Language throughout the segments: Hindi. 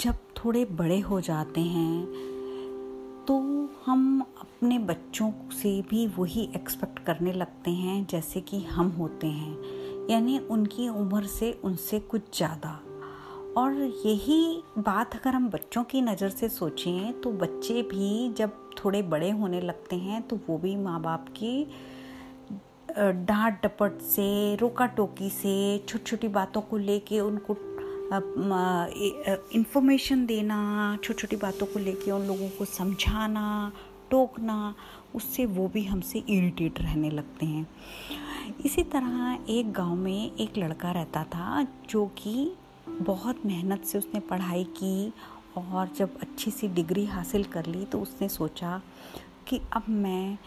जब थोड़े बड़े हो जाते हैं तो हम अपने बच्चों से भी वही एक्सपेक्ट करने लगते हैं जैसे कि हम होते हैं। यानी उनकी उम्र से उनसे कुछ ज़्यादा। और यही बात अगर हम बच्चों की नज़र से सोचें तो बच्चे भी जब थोड़े बड़े होने लगते हैं तो वो भी माँ बाप की डांट डपट से रोका टोकी से छोटी छोटी बातों को लेके उनको इंफॉर्मेशन देना छोटी छोटी बातों को लेके उन लोगों को समझाना, टोकना, उससे वो भी हमसे इरिटेट रहने लगते हैं। इसी तरह एक गाँव में एक लड़का रहता था जो कि बहुत मेहनत से उसने पढ़ाई की और जब अच्छी सी डिग्री हासिल कर ली तो उसने सोचा कि अब मैं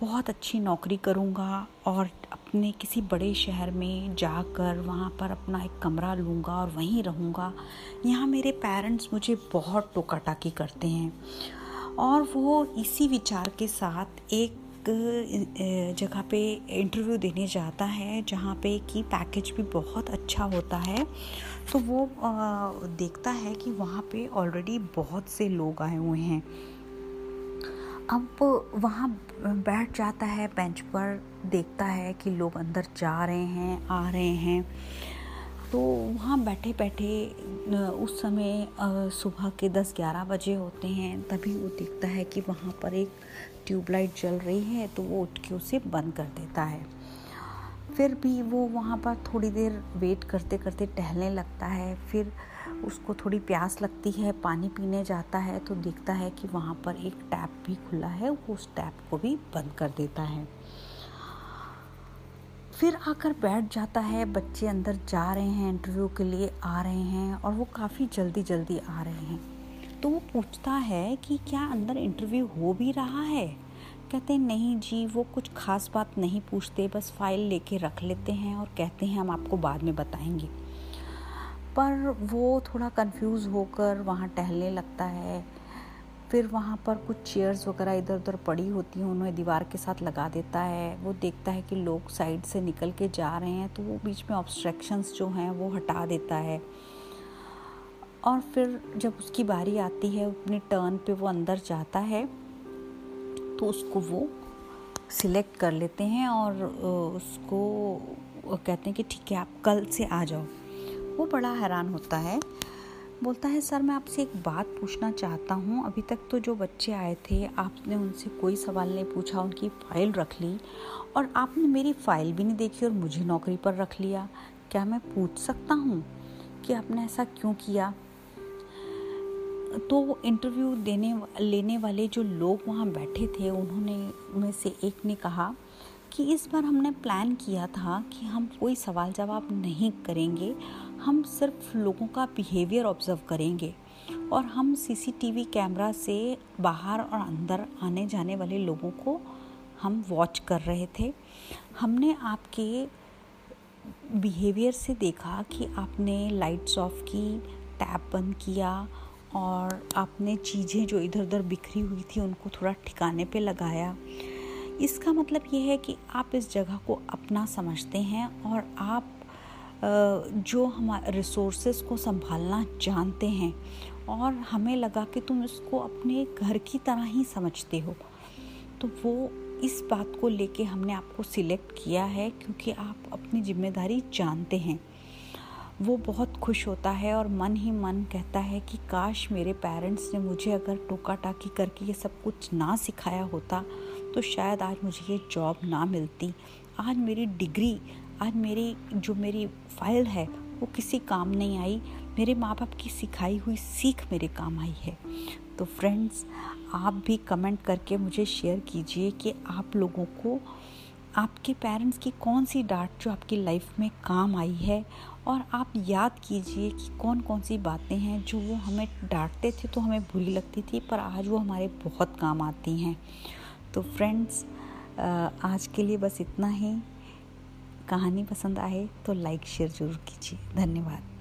बहुत अच्छी नौकरी करूँगा और अपने किसी बड़े शहर में जाकर वहाँ पर अपना एक कमरा लूँगा और वहीं रहूँगा। यहाँ मेरे पेरेंट्स मुझे बहुत टोका टाकी करते हैं। और वो इसी विचार के साथ एक जगह पे इंटरव्यू देने जाता है, जहाँ पे कि पैकेज भी बहुत अच्छा होता है। तो वो देखता है कि वहाँ पे ऑलरेडी बहुत से लोग आए हुए हैं। अब वहाँ बैठ जाता है, बेंच पर देखता है कि लोग अंदर जा रहे हैं, आ रहे हैं। तो वहाँ बैठे बैठे उस समय सुबह के 10-11 बजे होते हैं, तभी वो देखता है कि वहाँ पर एक ट्यूबलाइट जल रही है तो वो उठ के उसे बंद कर देता है। फिर भी वो वहाँ पर थोड़ी देर वेट करते करते टहलने लगता है। फिर उसको थोड़ी प्यास लगती है, पानी पीने जाता है तो देखता है कि वहाँ पर एक टैप भी खुला है, वो उस टैप को भी बंद कर देता है। फिर आकर बैठ जाता है, बच्चे अंदर जा रहे हैं इंटरव्यू के लिए आ रहे हैं और वो काफ़ी जल्दी जल्दी आ रहे हैं। तो वो पूछता है कि क्या अंदर इंटरव्यू हो भी रहा है? कहते हैं, नहीं जी, वो कुछ खास बात नहीं पूछते, बस फ़ाइल लेके रख लेते हैं और कहते हैं, हम आपको बाद में बताएँगे। पर वो थोड़ा कंफ्यूज होकर वहाँ टहलने लगता है। फिर वहाँ पर कुछ चेयर्स वगैरह इधर उधर पड़ी होती हैं, उन्हें दीवार के साथ लगा देता है। वो देखता है कि लोग साइड से निकल के जा रहे हैं तो वो बीच में ऑब्स्ट्रक्शंस जो हैं, वो हटा देता है। और फिर जब उसकी बारी आती है, अपने टर्न पे वो अंदर जाता है तो उसको वो सिलेक्ट कर लेते हैं और उसको कहते हैं कि ठीक है, आप कल से आ जाओ। वो बड़ा हैरान होता है। बोलता है, सर, मैं आपसे एक बात पूछना चाहता हूँ। अभी तक तो जो बच्चे आए थे, आपने उनसे कोई सवाल नहीं पूछा, उनकी फ़ाइल रख ली और आपने मेरी फ़ाइल भी नहीं देखी और मुझे नौकरी पर रख लिया। क्या मैं पूछ सकता हूँ कि आपने ऐसा क्यों किया? तो इंटरव्यू देने लेने वाले जो लोग वहाँ बैठे थे, उन्होंने में से एक ने कहा कि इस बार हमने प्लान किया था कि हम कोई सवाल जवाब नहीं करेंगे। हम सिर्फ़ लोगों का बिहेवियर ऑब्ज़र्व करेंगे और हम सीसीटीवी कैमरा से बाहर और अंदर आने जाने वाले लोगों को हम वॉच कर रहे थे। हमने आपके बिहेवियर से देखा कि आपने लाइट्स ऑफ़ की टैप बंद किया और आपने चीज़ें जो इधर उधर बिखरी हुई थी, उनको थोड़ा ठिकाने पे लगाया। इसका मतलब ये है कि आप इस जगह को अपना समझते हैं और आप जो हमारे रिसोर्सेज को संभालना जानते हैं और हमें लगा कि तुम इसको अपने घर की तरह ही समझते हो। तो वो इस बात को लेके हमने आपको सिलेक्ट किया है क्योंकि आप अपनी ज़िम्मेदारी जानते हैं। वो बहुत खुश होता है और मन ही मन कहता है कि काश मेरे पेरेंट्स ने मुझे अगर टोका टाकी करके ये सब कुछ ना सिखाया होता तो शायद आज मुझे ये जॉब ना मिलती। आज मेरी डिग्री आज मेरी, जो मेरी फ़ाइल है, वो किसी काम नहीं आई। मेरे माँ बाप की सिखाई हुई सीख मेरे काम आई है। तो फ्रेंड्स आप भी कमेंट करके मुझे शेयर कीजिए कि आप लोगों को आपके पेरेंट्स की कौन सी डांट जो आपकी लाइफ में काम आई है? और आप याद कीजिए कि कौन कौन सी बातें हैं जो वो हमें डांटते थे तो हमें बुरी लगती थी, पर आज वो हमारे बहुत काम आती हैं। तो फ्रेंड्स आज के लिए बस इतना ही। कहानी पसंद आए तो लाइक शेयर ज़रूर कीजिए। धन्यवाद।